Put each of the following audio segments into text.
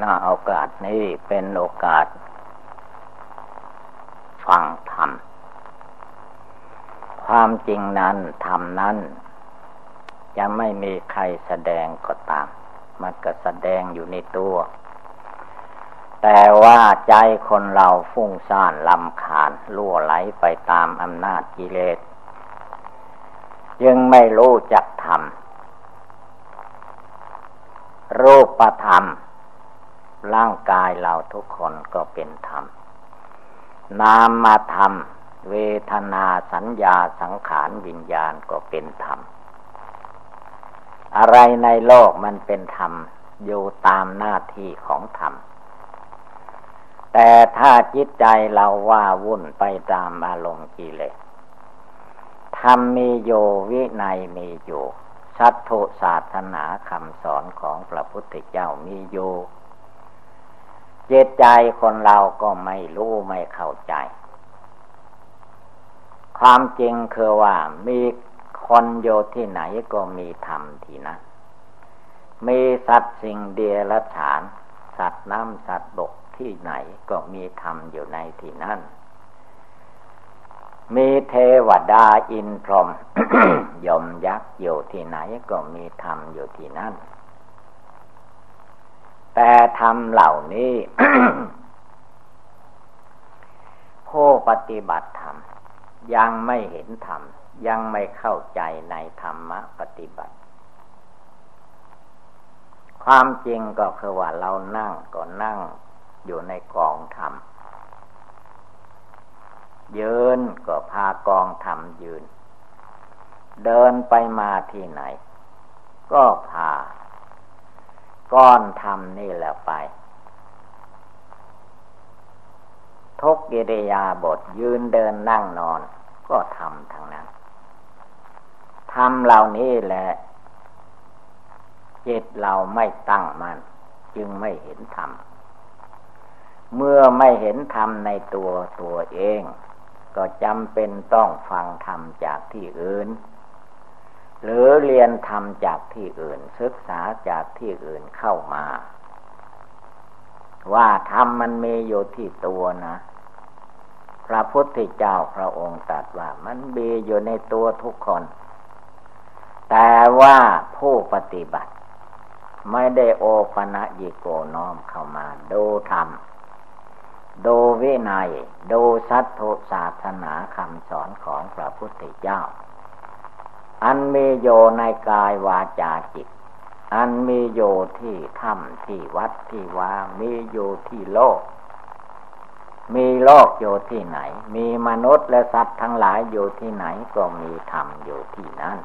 หน้าโอกาสนี้เป็นโอกาส ฟังธรรม ความจริงนั้นธรรมนั้น จะไม่มีใครแสดงก็ตาม มันก็แสดงอยู่ในตัว แต่ว่าใจคนเราฟุ้งซ่านลำคาญล่วไหลไปตามอำนาจกิเลสยังไม่รู้จักธรรมรูปธรรม ร่างกายเราทุกคนก็เป็นธรรม นามธรรม เวทนาสัญญาสังขารวิญญาณก็เป็นธรรม อะไรในโลกมันเป็นธรรม อยู่ตามหน้าที่ของธรรม แต่ถ้าจิตใจเราว่าวุ่นไปตามอารมณ์กิเลสธรรมมีโยวินัยมีอยู่สัตโธศาสนาคำสอนของพระพุทธเจ้ามีอยู่ จตใจคนเราก็ไม่รู้ไม่เข้าใจ ความจริงคือว่ามีคนโยที่ไหนก็มีธรรมที่นั้นมีสัตว์สิ่งเดียรฉาน สัตว์น้ำสัตว์บกที่ไหนก็มีธรรมอยู่ในที่นั้นมีเทวดาอินพรหมยมยักษ์อยู่ที่ไหนก็มีธรรมอยู่ที่นั่น แต่ธรรมเหล่านี้ ผู้ปฏิบัติธรรม ยังไม่เห็นธรรม ยังไม่เข้าใจในธรรมะปฏิบัติ ความจริงก็คือว่าเรานั่งก็นั่งอยู่ในกองธรรมยืนก็พากองทำยืน เดินไปมาที่ไหน ก็พา ก้อนทำนี่แหละไป ทุกกิริยาบทยืนเดินนั่งนอน ก็ทำทั้งนั้นทำเหล่านี้แหละจิตเราไม่ตั้งมัน่นจึงไม่เห็นธรรม เมื่อไม่เห็นธรรมในตัวตัวเอง ก็จำเป็นต้องฟังธรรมจากที่อื่น หรือเรียนธรรมจากที่อื่น ศึกษาจากที่อื่นเข้ามา ว่าธรรมมันมีอยู่ที่ตัวนะพระพุทธเจ้าพระองค์ตรัสว่ามันมีอยู่ในตัวทุกคน แต่ว่าผู้ปฏิบัติ ไม่ได้โอปะนะยิโกน้อมเข้ามา ดูธรรมดูวินัยดูสัตถุศาสนาคำสอนของพระพุทธเจ้า อันมีโยในกายวาจาจิต อันมีโยที่ถ้ำที่วัดที่วามีโยที่โลก มีโลกอยู่ที่ไหน มีมนุษย์และสัตว์ทั้งหลายอยู่ที่ไหนก็มีธรรมอยู่ที่นั่น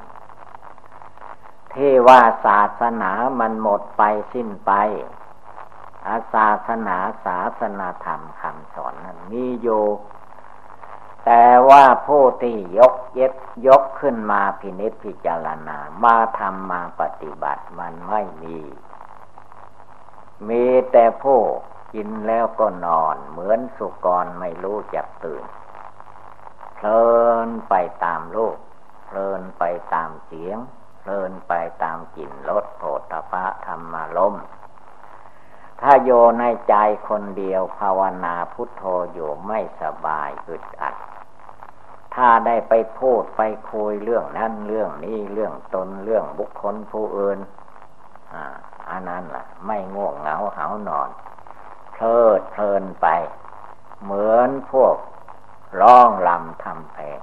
ที่ว่าศาสนามันหมดไปสิ้นไป อาศาสนาศาสนาธรรมคำสอนนั้นมีอยู่ แต่ว่าผู้ที่ยกเย็บยกขึ้นมาพินิจพิจารณา มาทำมาปฏิบัติมันไม่มี มีแต่ผู้กินแล้วก็นอน เหมือนสุกรไม่รู้จักตื่น เพลินไปตามโลก เพลินไปตามเสียง เพลินไปตามกลิ่นรสโผฏฐะธรรมารมณ์ถ้าโยในใจคนเดียวภาวนาพุทโธอยู่ไม่สบายอึดอัด ถ้าได้ไปพูดไปคุยเรื่องนั้นเรื่องนี้เรื่องตนเรื่องบุคคลผู้อื่นอ่าอันนั้นล่ะ ไม่ง่วงเหงาเหานอน เพลิดเพลินไป เหมือนพวกร้องลำทำเพลง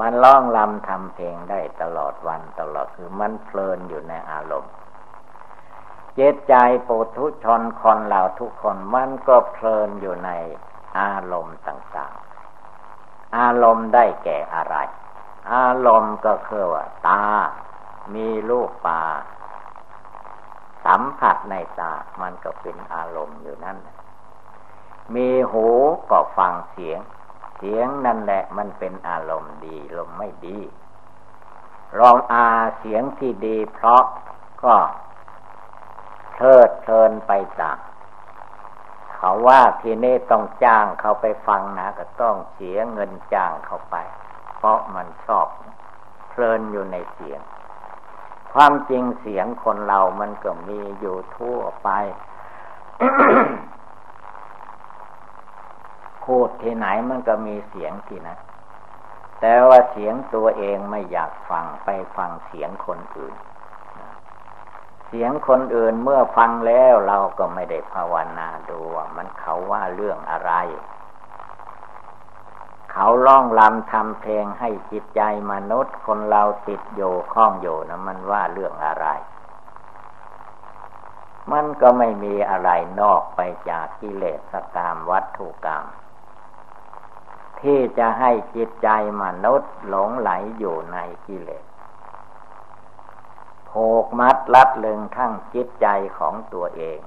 มันร้องลำทำเพลงได้ตลอดวันตลอดคือมันเพลินอยู่ในอารมณ์เจตใจปุถุชนคนเราทุกคนมันก็เพลินอยู่ในอารมณ์ต่าง ๆ อารมณ์ได้แก่อะไร อารมณ์ก็คือว่า ตา มีรูปปาสัมผัสในตา มันก็เป็นอารมณ์อยู่นั่น มีหูก็ฟังเสียง เสียงนั่นแหละมันเป็นอารมณ์ดีลมไม่ดีลองอาเสียงที่ดีเพราะก็เทิดเทินไปตาม เขาว่าทีนี้ต้องจ้างเขาไปฟังนะก็ต้องเสียเงินจ้างเขาไป เพราะมันชอบเพลินอยู่ในเสียง ความจริงเสียงคนเรามันก็มีอยู่ทั่วไปพูดที่ไหนมันก็มีเสียงที่นั้นแต่ว่าเสียงตัวเองไม่อยากฟังไปฟังเสียงคนอื่น เสียงคนอื่นเมื่อฟังแล้วเราก็ไม่ได้ภาวนาดูว่ามันเขาว่าเรื่องอะไร เขาล่องลำทำเพลงให้จิตใจมนุษย์ คนเราติดโยข้องโยนะมันว่าเรื่องอะไร มันก็ไม่มีอะไรนอกไปจากกิเลสกรรมวัตถุกรรมที่จะให้จิตใจมนุษย์หลงไหลอยู่ในกิเลส ผูกมัดลัดลึงทั้งจิตใจของตัวเอง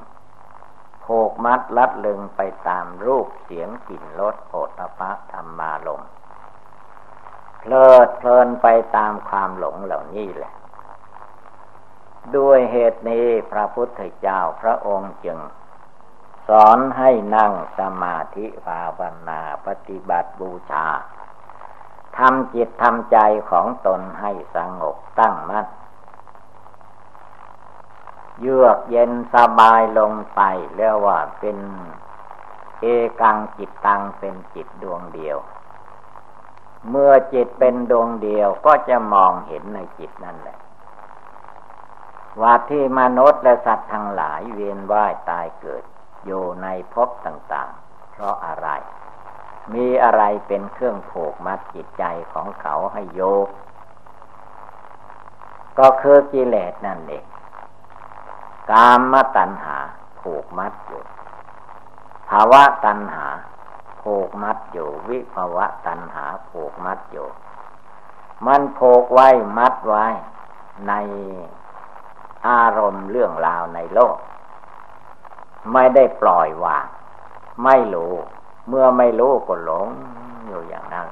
ผูกมัดลัดลึงไปตามรูปเสียงกลิ่นรสโผฏฐะธรรมาลมเพลิดเพลินไปตามความหลงเหล่านี้แหละ ด้วยเหตุนี้พระพุทธเจ้าพระองค์จึง สอนให้นั่งสมาธิภาวนาปฏิบัติบูชาทำจิตทำใจของตนให้สงบตั้งมั่น เยือกเย็นสบายลงไปเรียกว่าเป็นเอกังจิตตังเป็นจิตดวงเดียว เมื่อจิตเป็นดวงเดียวก็จะมองเห็นในจิตนั่นแหละ ว่าที่มนุษย์และสัตว์ทั้งหลายเวียนว่ายตายเกิด อยู่ในภพต่าง ๆ เพราะอะไร มีอะไรเป็นเครื่องผูกมัดจิตใจของเขาให้โยก ก็คือกิเลสนั่นเอง กามมตัณหาผูกมัดอยู่ภาวะตัณหาผูกมัดอยู่ วิภาวะตัณหาผูกมัดอยู่ มันผูกไว้มัดไว้ ในอารมณ์เรื่องราวในโลก ไม่ได้ปล่อยวาง ไม่รู้ เมื่อไม่รู้ก็หลงอยู่อย่างนั้น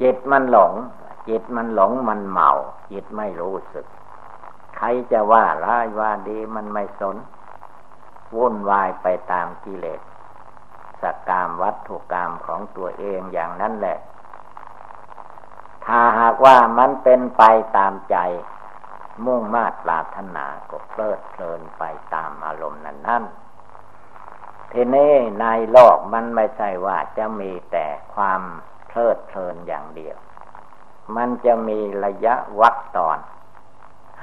จิตมันหลงจิตมันหลงมันเมาจิตไม่รู้สึก ใครจะว่าร้ายว่าดีมันไม่สน วุ่นวายไปตามกิเลสสกกามวัตถุกรรมของตัวเองอย่างนั้นแหละ ถ้าหากว่ามันเป็นไปตามใจ มุ่งมาตปรารถนาก็เพลิดเพลินไปตามอารมณ์นั้นนั่นทีนี้ในโลกมันไม่ใช่ว่าจะมีแต่ความเพลิดเพลินอย่างเดียว มันจะมีระยะวักตอน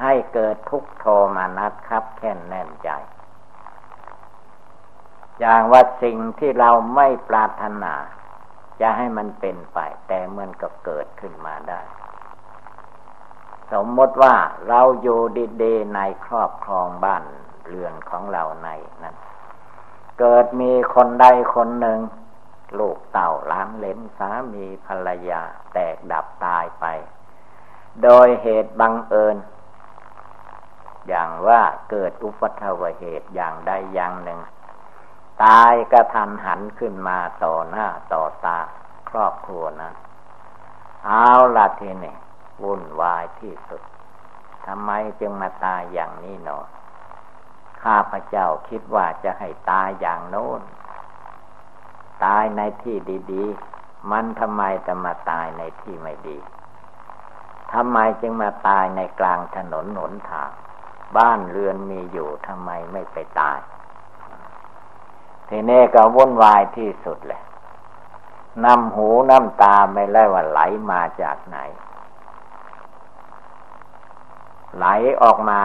ให้เกิดทุกโทมานัดครับแค่นแน่นใจ อย่างว่าสิ่งที่เราไม่ปรารถนา จะให้มันเป็นไป แต่มันก็เกิดขึ้นมาได้ สมมติว่าเราอยู่ดีๆในครอบครองบ้านเรือนของเราในนั้นเกิดมีคนใดคนหนึ่ง ลูกเต่าล้านเลนสามีภรรยาแตกดับตายไป โดยเหตุบังเอิญ อย่างว่าเกิดอุปัตวเหตุอย่างใดอย่างหนึ่ง ตายกระทันหันขึ้นมาต่อหน้าต่อตาครอบครัวนะเอาละทีนี้วุ่นวายที่สุดทำไมจึงมาตายอย่างนี้หนอข้าพระเจ้าคิดว่าจะให้ตายอย่างโน้น ตายในที่ดี ๆ มันทำไมจะมาตายในที่ไม่ดีทำไมจึงมาตายในกลางถนนหนทาง บ้านเรือนมีอยู่ทำไมไม่ไปตาย ทีนี้ก็วุ่นวายที่สุดเลยน้ำหูน้ำตาไม่ไล่ว่าไหลมาจากไหน ไหลออกมา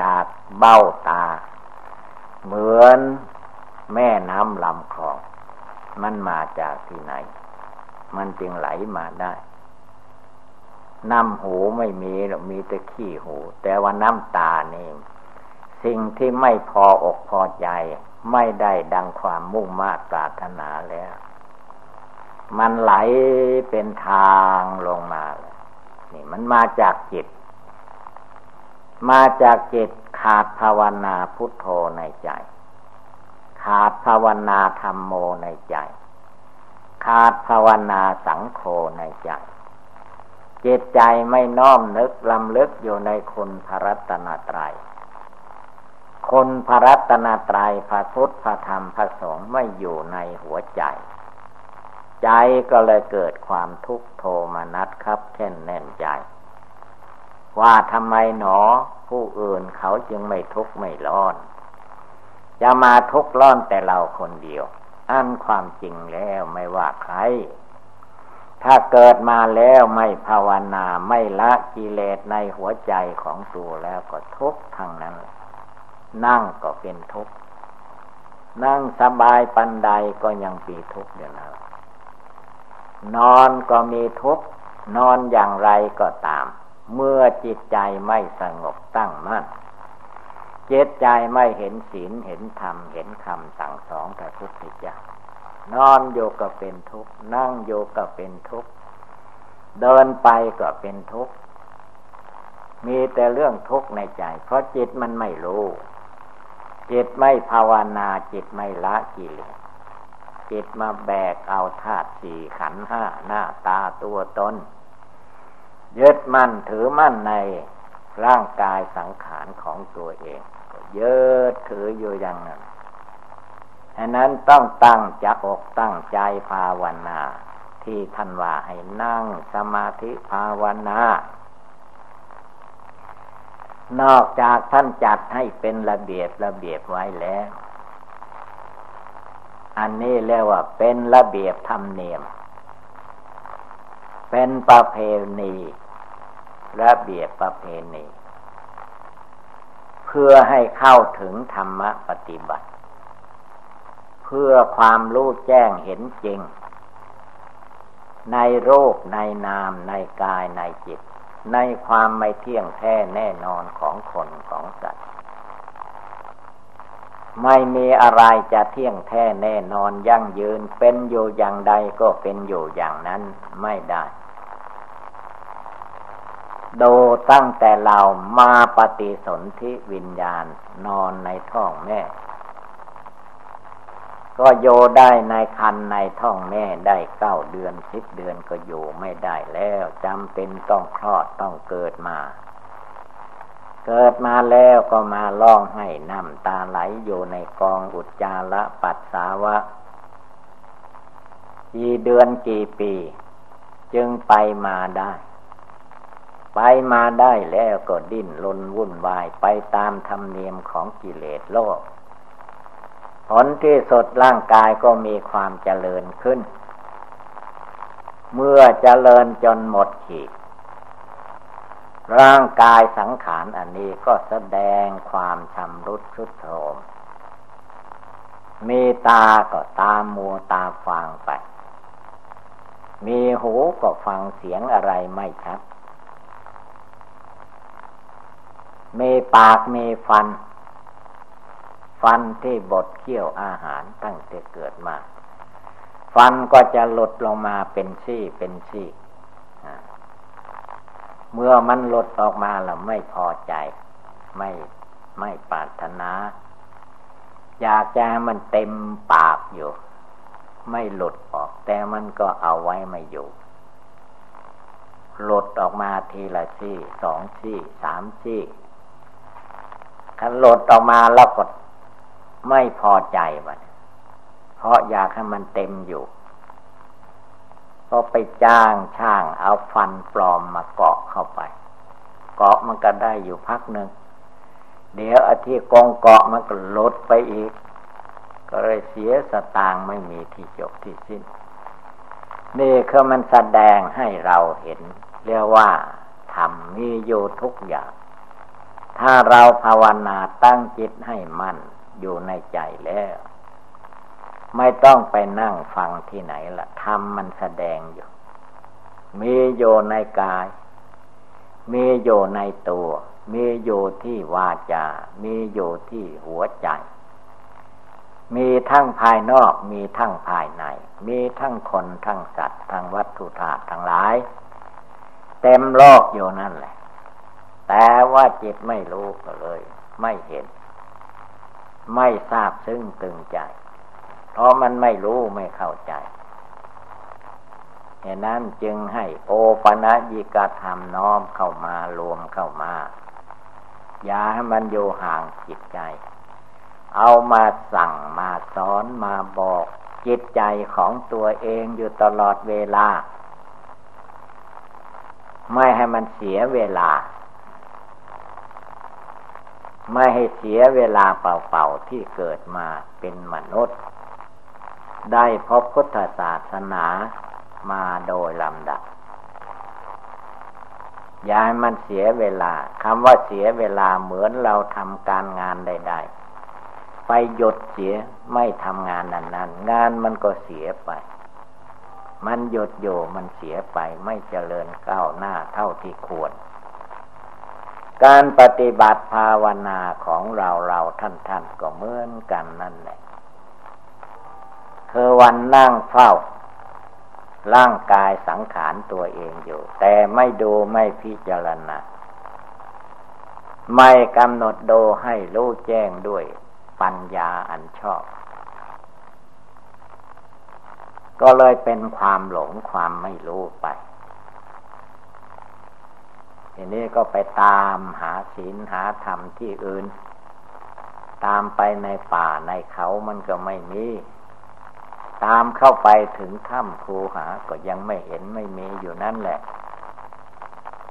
จากเบ้าตา เหมือนแม่น้ำลำคลอง มันมาจากที่ไหน มันจึงไหลมาได้ น้ำหูไม่มีหรอกมีแต่ขี้หู แต่ว่าน้ำตานี่ สิ่งที่ไม่พออกพอใจ ไม่ได้ดังความมุ่งมา่ปรารถนาแล้ว มันไหลเป็นทางลงมาเลยนี่มันมาจากจิต มาจากจิตขาดภาวนาพุทโธในใจ ขาดภาวนาธรรมโมในใจ ขาดภาวนาสังโฆในใจ จิตใจไม่น้อมนึกลำลึกอยู่ในคุณพระรัตนตรัยคนพระรัตนตรัยพระพุทธพระธรรมพระสงฆ์ไม่อยู่ในหัวใจ ใจก็เลยเกิดความทุกข์โทมนัสครับแค่นแน่นใจ ว่าทำไมหนอผู้อื่นเขาจึงไม่ทุกข์ไม่ร้อนจะมาทุกข์ร้อนแต่เราคนเดียว อันความจริงแล้วไม่ว่าใคร ถ้าเกิดมาแล้วไม่ภาวนาไม่ละกิเลสในหัวใจของตัวแล้วก็ทุกข์ทางนั้น นั่งก็เป็นทุกข์ นั่งสบายปันใดก็ยังปีทุกข์อยู่แล้วนอนก็มีทุกข์ นอนอย่างไรก็ตาม เมื่อจิตใจไม่สงบตั้งมั่นจิตใจไม่เห็นศีลเห็นธรรมเห็นคำสั่งสอนพระพุทธเจ้า นอนโยก็เป็นทุกข์นั่งโยก็เป็นทุกข์เดินไปก็เป็นทุกข์มีแต่เรื่องทุกข์ในใจ เพราะจิตมันไม่รู้ จิตไม่ภาวนาจิตไม่ละกิเลสจิตมาแบกเอาธาตุสี่ขันห้าหน้าตาตัวตนยึดมั่นถือมั่นในร่างกายสังขารของตัวเองเยอะถืออยู่อย่างนั้น ฉะนั้นต้องตั้งจักอกตั้งใจภาวนา ที่ท่านว่าให้นั่งสมาธิภาวนา นอกจากท่านจัดให้เป็นระเบียบระเบียบไว้แล้ว อันนี้เรียกว่าเป็นระเบียบธรรมเนียม เป็นประเพณีระเบียบประเพณี เพื่อให้เข้าถึงธรรมปฏิบัติ พื่อความรู้แจ้งเห็นจริง ในโรคในนามในกายในจิต ในความไม่เที่ยงแท้แน่นอนของคนของสัตว์ ไม่มีอะไรจะเที่ยงแท้แน่นอนยั่งยืนเป็นอยู่อย่างใดก็เป็นอยู่อย่างนั้นไม่ได้โดตั้งแต่เรามาปฏิสนธิวิญญาณนอนในท้องแม่ ก็โยได้ในคันในท้องแม่ได้เก้าเดือนสิบเดือนก็อยู่ไม่ได้แล้วจำเป็นต้องคลอดต้องเกิดมา เกิดมาแล้วก็มาร้องให้น้ำตาไหลอยู่ในกองอุจจาระปัสสาวะกี่เดือนกี่ปี จึงไปมาได้ ไปมาได้แล้วก็ดิ้นรนวุ่นวายไปตามธรรมเนียมของกิเลสโลก ผลที่สดร่างกายก็มีความเจริญขึ้น เมื่อเจริญจนหมดขีดร่างกายสังขารอันนี้ก็แสดงความชำรุดชุดโทรมมีตาก็ตามัวตาฟังไป มีหูก็ฟังเสียงอะไรไม่ชัด มีปากมีฟัน ฟันที่บดเคี้ยวอาหารตั้งแต่เกิดมา ฟันก็จะหลุดลงมาเป็นซี่เป็นซี่เมื่อมันหลุดออกมาเราไม่พอใจ ไม่ไม่ปรารถนา อยากจะมันเต็มปากอยู่ ไม่หลุดออก แต่มันก็เอาไว้ไม่อยู่หลุดออกมาทีละซี่สองซี่สามซี่ถ้าหลุดออกมาแล้วก็ ไม่พอใจมันเพราะอยากให้มันเต็มอยู่ ก็ไปจ้างช่างเอาฟันปลอมมาเกาะเข้าไป เกาะมันก็ได้อยู่พักหนึ่ง เดี๋ยวอาทิตย์กองเกาะมันก็ลดไปอีก ก็เลยเสียสตางค์ไม่มีที่จบที่สิ้น นี่คือมันแสดงให้เราเห็น เรียกว่าทำมีอยู่ทุกอย่าง ถ้าเราภาวนาตั้งจิตให้มั่น อยู่ในใจแล้ว ไม่ต้องไปนั่งฟังที่ไหนละทำมันแสดงอยู่ มีโยในกาย มีโยในตัว มีโยที่วาจา มีโยที่หัวใจ มีทั้งภายนอก มีทั้งภายใน มีทั้งคนทั้งสัตว์ทั้งวัตถุธาตุทั้งหลาย เต็มโลกอยู่นั่นแหละ แต่ว่าจิตไม่รู้ก็เลย ไม่เห็น ไม่ทราบซึ่งตึงใจ เพราะมันไม่รู้ไม่เข้าใจเหตุนั้นจึงให้โอปะนะยิกธรรมน้อมเข้ามารวมเข้ามา อย่าให้มันอยู่ห่างจิตใจ เอามาสั่งมาสอนมาบอกจิตใจของตัวเองอยู่ตลอดเวลา ไม่ให้มันเสียเวลา ไม่ให้เสียเวลาเปล่าๆที่เกิดมาเป็นมนุษย์ ได้พบพุทธศาสนามาโดยลำดับ อย่าให้มันเสียเวลาคำว่าเสียเวลาเหมือนเราทำการงานใดๆไปหยุดเสียไม่ทำงานนั้นๆ งานมันก็เสียไป มันหยุดอยู่มันเสียไปไม่เจริญก้าวหน้าเท่าที่ควร การปฏิบัติภาวนาของเราเราท่านท่านก็เหมือนกันนั่นแหละคือวันนั่งเฝ้า ร่างกายสังขารตัวเองอยู่ แต่ไม่ดูไม่พิจารณาไม่กำหนดดูให้รู้แจ้งด้วยปัญญาอันชอบ ก็เลยเป็นความหลงความไม่รู้ไป ทีนี้ก็ไปตามหาศีลหาธรรมที่อื่น ตามไปในป่าในเขามันก็ไม่มี ตามเข้าไปถึงถ้ำคูหาก็ยังไม่เห็นไม่มีอยู่นั่นแหละ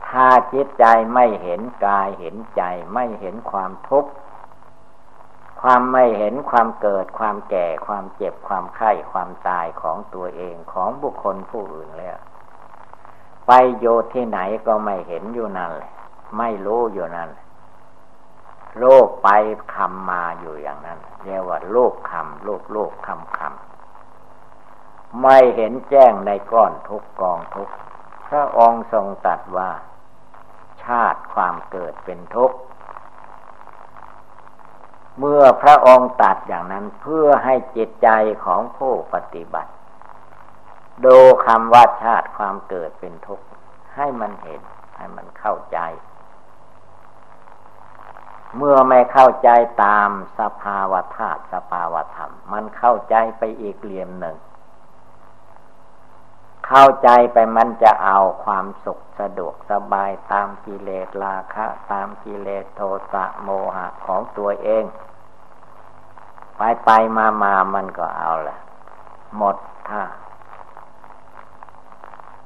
ถ้าจิตใจไม่เห็นกายเห็นใจไม่เห็นความทุกข์ความไม่เห็นความเกิดความแก่ความเจ็บความไข้ความตายของตัวเองของบุคคลผู้อื่นแล้ว ไปโยที่ไหนก็ไม่เห็นอยู่นั่นแหละ ไม่รู้อยู่นั่น โลกไปคำมาอยู่อย่างนั้น เรียกว่าโลกคำโลกโลกคำคำไม่เห็นแจ้งในก้อนทุกกองทุก พระองค์ทรงตัดว่า ชาติความเกิดเป็นทุกข์เมื่อพระองค์ตัดอย่างนั้นเพื่อให้จิตใจของผู้ปฏิบัติ ดูคำว่าชาติความเกิดเป็นทุกข์ให้มันเห็น ให้มันเข้าใจ เมื่อไม่เข้าใจตามสภาวะธาตุสภาวะธรรม มันเข้าใจไปอีกเหลี่ยมหนึ่ง เข้าใจไปมันจะเอาความสุขสะดวกสบายตามกิเลสราคะ ตามกิเลสโทสะโมหะของตัวเอง ไปไปมามามันก็เอาละหมดท่า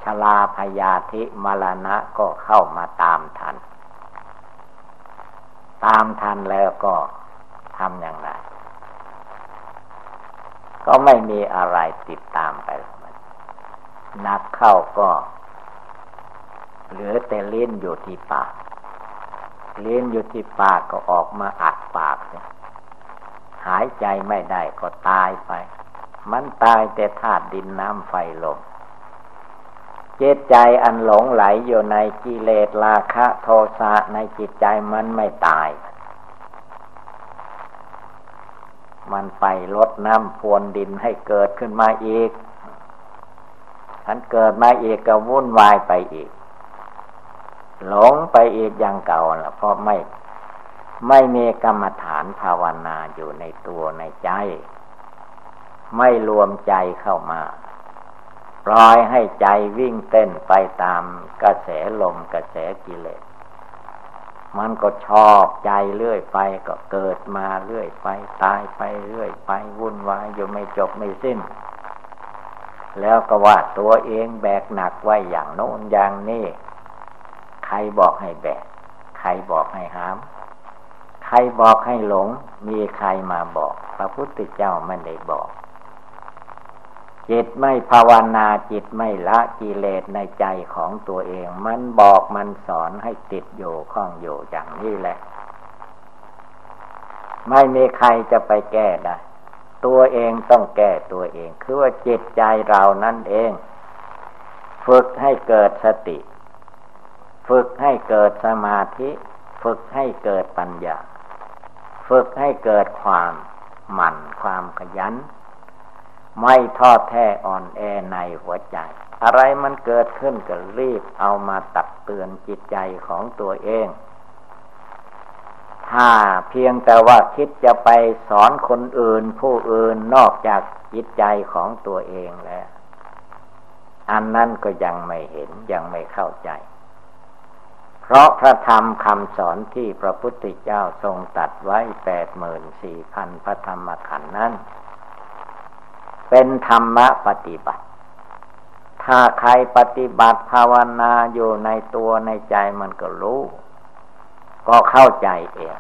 ชลาพยาธิมรณะก็เข้ามาตามทัน ตามทันแล้วก็ทำอย่างไร ก็ไม่มีอะไรติดตามไปนักเข้าก็ เหลือแต่เล่นอยู่ที่ปากเล่นอยู่ที่ปากก็ออกมาอัดปากหายใจไม่ได้ก็ตายไป มันตายแต่ธาตุดินน้ำไฟลม เจตใจอันหลงไหลอยู่ในกิเลสราคะโทสะในจิตใจมันไม่ตาย มันไปลดน้ำพรวนดินให้เกิดขึ้นมาอีกท่านเกิดมาอีกก็วุ่นวายไปอีก หลงไปอีกอย่างเก่าละเพราะไม่ไม่มีกรรมฐานภาวนาอยู่ในตัวในใจ ไม่รวมใจเข้ามา ปล่อยให้ใจวิ่งเต้นไปตามกระแสลมกระแสกิเลส มันก็ชอบใจเรื่อยไปก็เกิดมาเรื่อยไป ตายไปเรื่อยไปวุ่นวายอยู่ไม่จบไม่สิ้น แล้วก็ว่าตัวเองแบกหนักไว้อย่างโน้นอย่างนี้ใครบอกให้แบก ใครบอกให้หาม ใครบอกให้หลง มีใครมาบอก พระพุทธเจ้าไม่ได้บอก จิตไม่ภาวนาจิตไม่ละกิเลสในใจของตัวเอง มันบอกมันสอนให้ติดอยู่ข้องอยู่อย่างนี้แหละ ไม่มีใครจะไปแก้ได้ ตัวเองต้องแก้ตัวเอง คือว่าจิตใจเรานั่นเอง ฝึกให้เกิดสติ ฝึกให้เกิดสมาธิ ฝึกให้เกิดปัญญา ฝึกให้เกิดความหมั่นความขยัน ไม่ทอดแท้อ่อนแอในหัวใจ อะไรมันเกิดขึ้นก็รีบเอามาตักเตือนจิตใจของตัวเอง ถ้าเพียงแต่ว่าคิดจะไปสอนคนอื่นผู้อื่นนอกจากจิตใจของตัวเองแล้ว อันนั้นก็ยังไม่เห็นยังไม่เข้าใจ เพราะพระธรรมคำสอนที่พระพุทธเจ้าทรงตัดไว้แปดหมื่นสี่พันพระธรรมขันธ์นั้น เป็นธรรมะปฏิบัติ ถ้าใครปฏิบัติภาวนาอยู่ในตัวในใจมันก็รู้ ก็เข้าใจเอง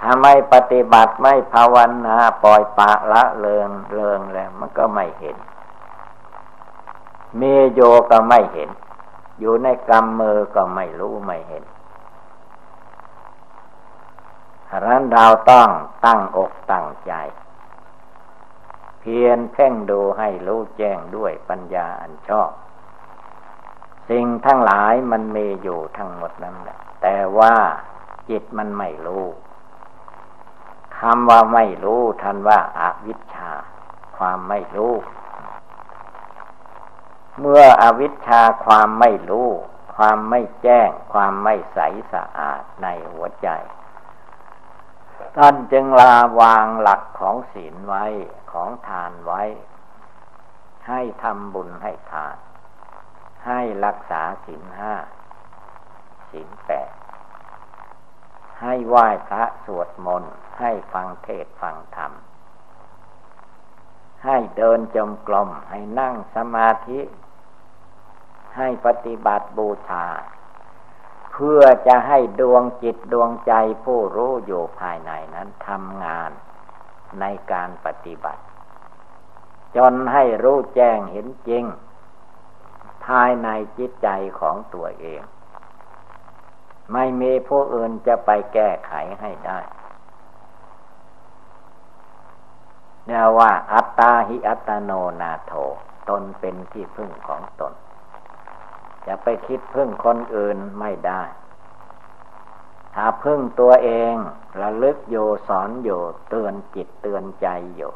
ถ้าไม่ปฏิบัติไม่ภาวนาปล่อยปะละเลิงเลิงแล้วมันก็ไม่เห็น เมโยก็ไม่เห็น อยู่ในกำมือก็ไม่รู้ไม่เห็นฉะนั้นเราต้องตั้งอกตั้งใจ เพียรเพ่งดูให้รู้แจ้งด้วยปัญญาอันชอบ สิ่งทั้งหลายมันมีอยู่ทั้งหมดนั่นแหละแต่ว่าจิตมันไม่รู้คำว่าไม่รู้ท่านว่าอาวิชชา ความไม่รู้ เมื่ออวิชชาความไม่รู้ ความไม่แจ้ง ความไม่ใสสะอาดในหัวใจ ท่านจึงลาวางหลักของศีลไว้ของทานไว้ ให้ทำบุญให้ทาน ให้รักษาศีลห้าศีลแปดให้ไหว้พระสวดมนต์ให้ฟังเทศฟังธรรม ให้เดินจมกลมให้นั่งสมาธิ ให้ปฏิบัติบูชา พื่อจะให้ดวงจิตดวงใจผู้รู้อยู่ภายในนั้นทำงานในการปฏิบัติ จนให้รู้แจ้งเห็นจริง ภายในจิตใจของตัวเอง ไม่มีผู้อื่นจะไปแก้ไขให้ได้เรียกว่า อัตตาหิอัตโนนาโถ ตนเป็นที่พึ่งของตน จะไปคิดพึ่งคนอื่นไม่ได้ ถ้าพึ่งตัวเองระลึกโยสอนอยู่เตือนจิตเตือนใจอยู่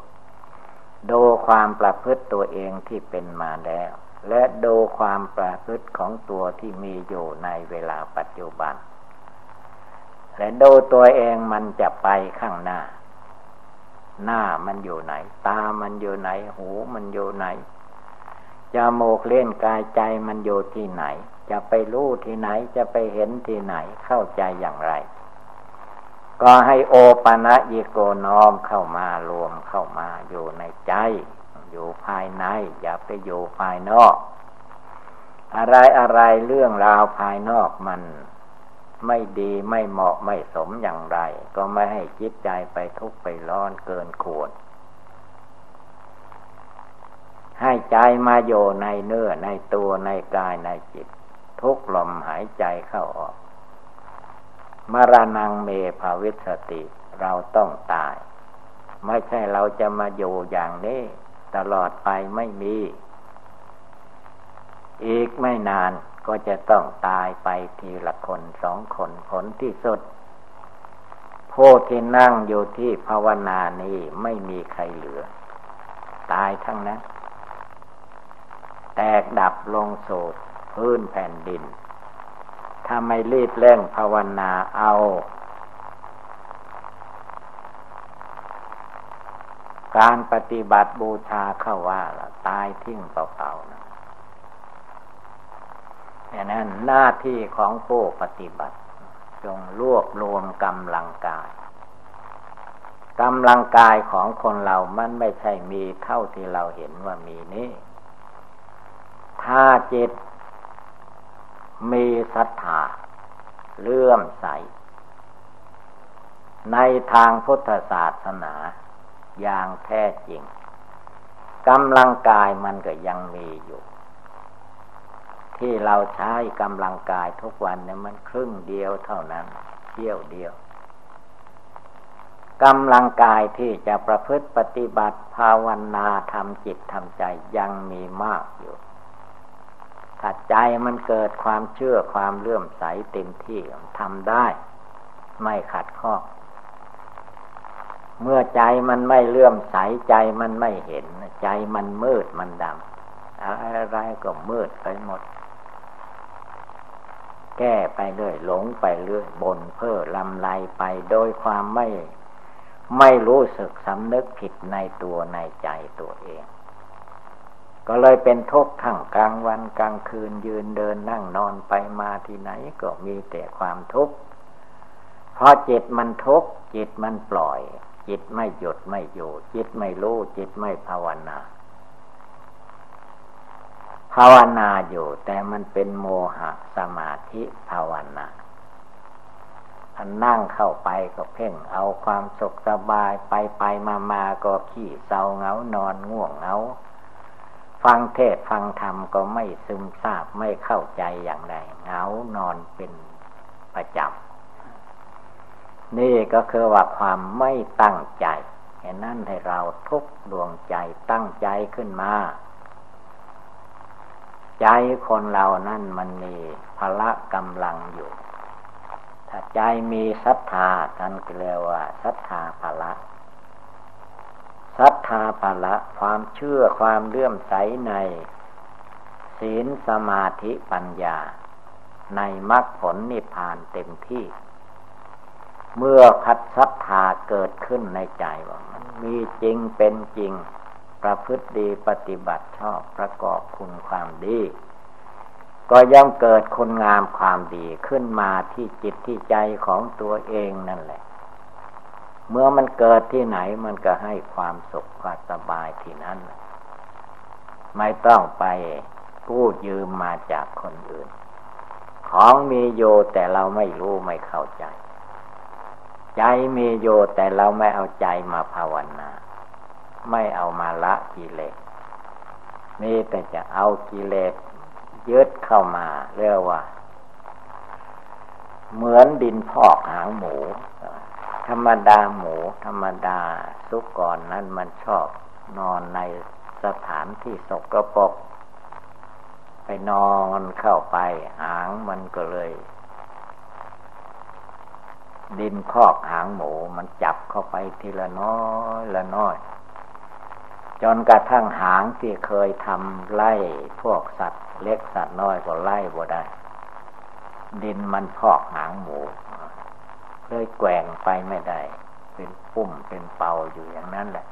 ดูความประพฤติตัวเองที่เป็นมาแล้ว และดูความประพฤติของตัวที่มีอยู่ในเวลาปัจจุบัน และดูตัวเองมันจะไปข้างหน้า หน้ามันอยู่ไหน ตามันอยู่ไหน หูมันอยู่ไหน จมูกเล่นกายใจมันอยู่ที่ไหน จะไปรู้ที่ไหนจะไปเห็นที่ไหนเข้าใจอย่างไร ก็ให้โอปะนะยิโกน้อมเข้ามารวมเข้ามาอยู่ในใจ อยู่ภายใน อย่าไปอยู่ภายนอก อะไรอะไรเรื่องราวภายนอกมันไม่ดีไม่เหมาะไม่สมอย่างไร ก็ไม่ให้จิตใจไปทุกข์ไปร้อนเกินควร ให้ใจมาโยในเนื้อในตัวในกายในจิต ทุกลมหายใจเข้าออก มรณงเมภาวิสติเราต้องตาย ไม่ใช่เราจะมาอยู่อย่างนี้ ตลอดไปไม่มี อีกไม่นานก็จะต้องตายไปทีละคนสองคนผลที่สุดผู้ที่นั่งอยู่ที่ภาวนานี้ไม่มีใครเหลือ ตายทั้งนั้น แตกดับลงโสดพื้นแผ่นดิน ถ้าไม่รีบเร่งภาวนาเอา การปฏิบัติบูชาเข้าว่าละตายทิ้งเปล่าๆนะดังนั้นหน้าที่ของผู้ปฏิบัติ จงรวบรวมกำลังกายกำลังกายของคนเรามันไม่ใช่มีเท่าที่เราเห็นว่ามีนี่ ถ้าจิต มีศรัทธาเลื่อมใส ในทางพุทธศาสนา อย่างแท้จริงกำลังกายมันก็ยังมีอยู่ ที่เราใช้กำลังกายทุกวันเนี่ยมันครึ่งเดียวเท่านั้นเที่ยวเดียวกำลังกายที่จะประพฤติปฏิบัติภาวนาทำจิตทำใจยังมีมากอยู่ ถ้าใจมันเกิดความเชื่อความเลื่อมใสเต็มที่ทำได้ ไม่ขัดข้องเมื่อใจมันไม่เลื่อมใสใจมันไม่เห็น ใจมันมืดมันดำอะไรก็มืดไปหมด แก้ไปเรื่อยหลงไปเรื่อยบนเพ้อลำไรไปโดยความไม่ ไม่รู้สึกสำนึกผิดในตัวในใจตัวเอง ก็เลยเป็นทุกข์ทั้งกลางวันกลางคืนยืนเดินนั่งนอนไปมาที่ไหนก็มีแต่ความทุกข์เพราะจิตมันทุกข์จิตมันปล่อย จิตไม่หยุดไม่อยู่ จิตไม่รู้จิตไม่ภาวนา ภาวนาอยู่แต่มันเป็นโมหะสมาธิภาวนาอันนั่งเข้าไปก็เพ่งเอาความสุขสบายไปไปมามาก็ขี้เศร้าเหงานอนง่วงเหงา ฟังเทศฟังธรรมก็ไม่ซึมซาบไม่เข้าใจอย่างใดเหงานอนเป็นประจำนี่ก็คือว่าความไม่ตั้งใจเห็นนั่นให้เราทุกดวงใจตั้งใจขึ้นมา ใจคนเรานั่นมันมีพละกำลังอยู่ ถ้าใจมีศรัทธาท่านเรียกว่าศรัทธาภละ ศรัทธาภละความเชื่อความเลื่อมใสใน ศีลสมาธิปัญญา ในมรรคผลนิพพานเต็มที่ เมื่อพัดศรัทธาเกิดขึ้นในใจว่ามันมีจริงเป็นจริง ประพฤติดีปฏิบัติชอบประกอบคุณความดี ก็ย่อมเกิดคุณงามความดีขึ้นมาที่จิตที่ใจของตัวเองนั่นแหละ เมื่อมันเกิดที่ไหนมันก็ให้ความสุขความสบายที่นั่นไม่ต้องไปกู้ยืมมาจากคนอื่น ของมีโยแต่เราไม่รู้ไม่เข้าใจ ใจมีโยแต่เราไม่เอาใจมาภาวนา ไม่เอามาละกิเลสมีแต่จะเอากิเลสยึดเข้ามาเรียกว่า เหมือนดินพอกหางหมู ธรรมดาหมูธรรมดาสุกรนั้นมันชอบนอนในสถานที่สกรปรกไปนอนเข้าไปหางมันก็เลย ดินพอกหางหมูมันจับเข้าไปทีละน้อยละน้อย จนกระทั่งหางที่เคยทำไล่พวกสัตว์ เล็กสัตว์น้อยก็ไล่บ่ได้ ดินมันพอกหางหมู เลยแกว่งไปไม่ได้ เป็นปุ่มเป็นเป่าอยู่อย่างนั้นแหละ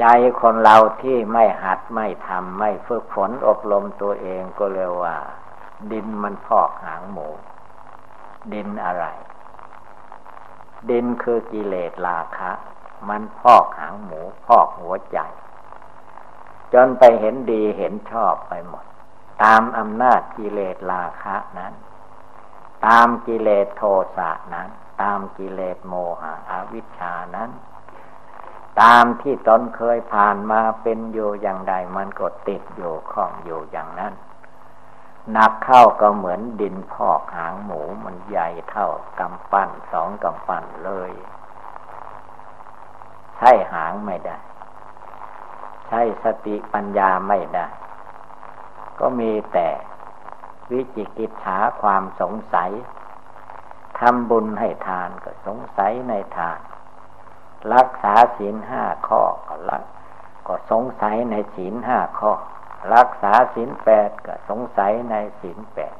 ใจคนเราที่ไม่หัดไม่ทำไม่ฝึกฝนอบรมตัวเองก็เรียกว่า ดินมันพอกหางหมู ดินอะไร ดินคือกิเลสราคะ มันพอกหางหมู พอกหัวใจ จนไปเห็นดีเห็นชอบไปหมด ตามอำนาจกิเลสราคะนั้น ตามกิเลสโทสะนั้น ตามกิเลสโมหะอวิชชานั้น ตามที่ตนเคยผ่านมาเป็นอยู่อย่างใดมันก็ติดอยู่ข้องอยู่อย่างนั้นหนักเข้าก็เหมือนดินพอกหางหมูมันใหญ่เท่ากำปั้นสองกำปั้นเลย ใช้หางไม่ได้ ใช้สติปัญญาไม่ได้ ก็มีแต่ วิจิกิจฉาความสงสัยทำบุญให้ทานก็สงสัยในทาน รักษาศีลห้าข้อก็รักก็สงสัยในศีลห้าข้อ รักษาศีลแปดก็สงสัยในศีลแปด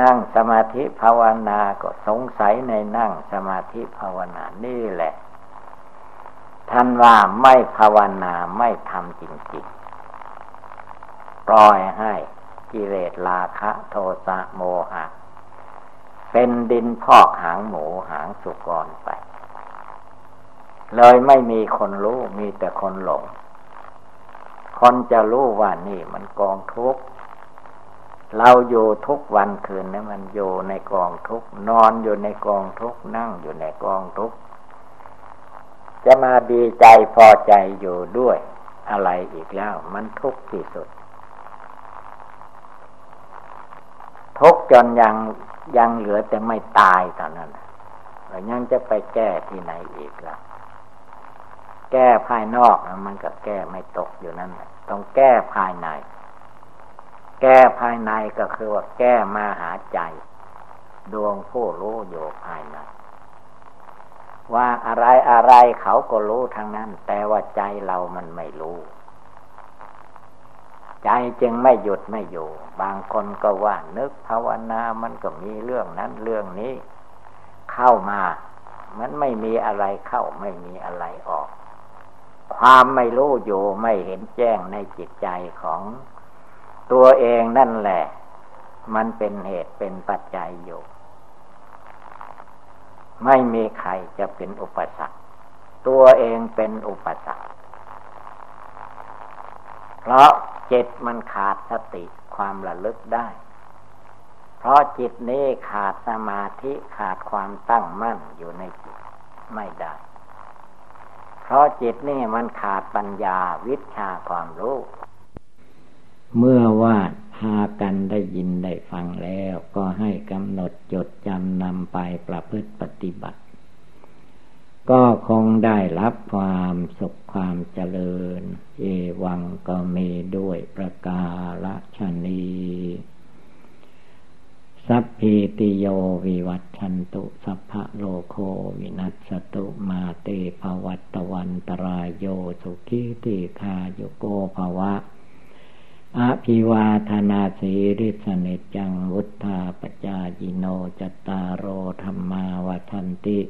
นั่งสมาธิภาวนาก็สงสัยในนั่งสมาธิภาวนานี่แหละ ท่านว่าไม่ภาวนาไม่ทำจริงๆ ปล่อยให้ กิเลสราคะโทสะโมหะ เป็นดินพอกหางหมูหางสุกรไป เลยไม่มีคนรู้มีแต่คนหลง คนจะรู้ว่านี่มันกองทุกข์เราอยู่ทุกวันคืนนี่มันอยู่ในกองทุกข์นอนอยู่ในกองทุกข์นั่งอยู่ในกองทุกข์จะมาดีใจพอใจอยู่ด้วยอะไรอีกแล้ว มันทุกข์ที่สุด ทุกข์ จนยังยังเหลือแต่ไม่ตายตอนนั้นแล้วยังจะไปแก้ที่ไหนอีกล่ะ แก้ภายนอกมันก็แก้ไม่ตกอยู่นั่นต้องแก้ภายใน แก้ภายในก็คือว่าแก้มาหาใจ ดวงผู้รู้อยู่ภายในว่าอะไรอะไรเขาก็รู้ทางนั้น แต่ว่าใจเรามันไม่รู้ ใจจึงไม่หยุดไม่อยู่ บางคนก็ว่านึกภาวนามันก็มีเรื่องนั้นเรื่องนี้ เข้ามา มันไม่มีอะไรเข้าไม่มีอะไรออก ความไม่รู้อยู่ไม่เห็นแจ้งในจิตใจของตัวเองนั่นแหละ มันเป็นเหตุเป็นปัจจัยอยู่ ไม่มีใครจะเป็นอุปสรรค ตัวเองเป็นอุปสรรค เพราะ จิตมันขาดสติความระลึกได้ เพราะจิตนี้ขาดสมาธิขาดความตั้งมั่นอยู่ในจิตไม่ได้ เพราะจิตนี่มันขาดปัญญาวิชาความรู้เมื่อว่าพากันได้ยินได้ฟังแล้ว ก็ให้กำหนดจดจำนำไปประพฤติปฏิบัติ ก็คงได้รับความสุขความเจริญ เอวังก็มีด้วยประกาศนีสัพพิติโยวิวัตชันตุ สัพพะโลโควินัสตุมาเตภวัตวันตรายโยสุขีติคาโยโกภวะอภิวาธนาสีริสเนจังวุธาปจายิโนจตารโอธรรมาวทันติ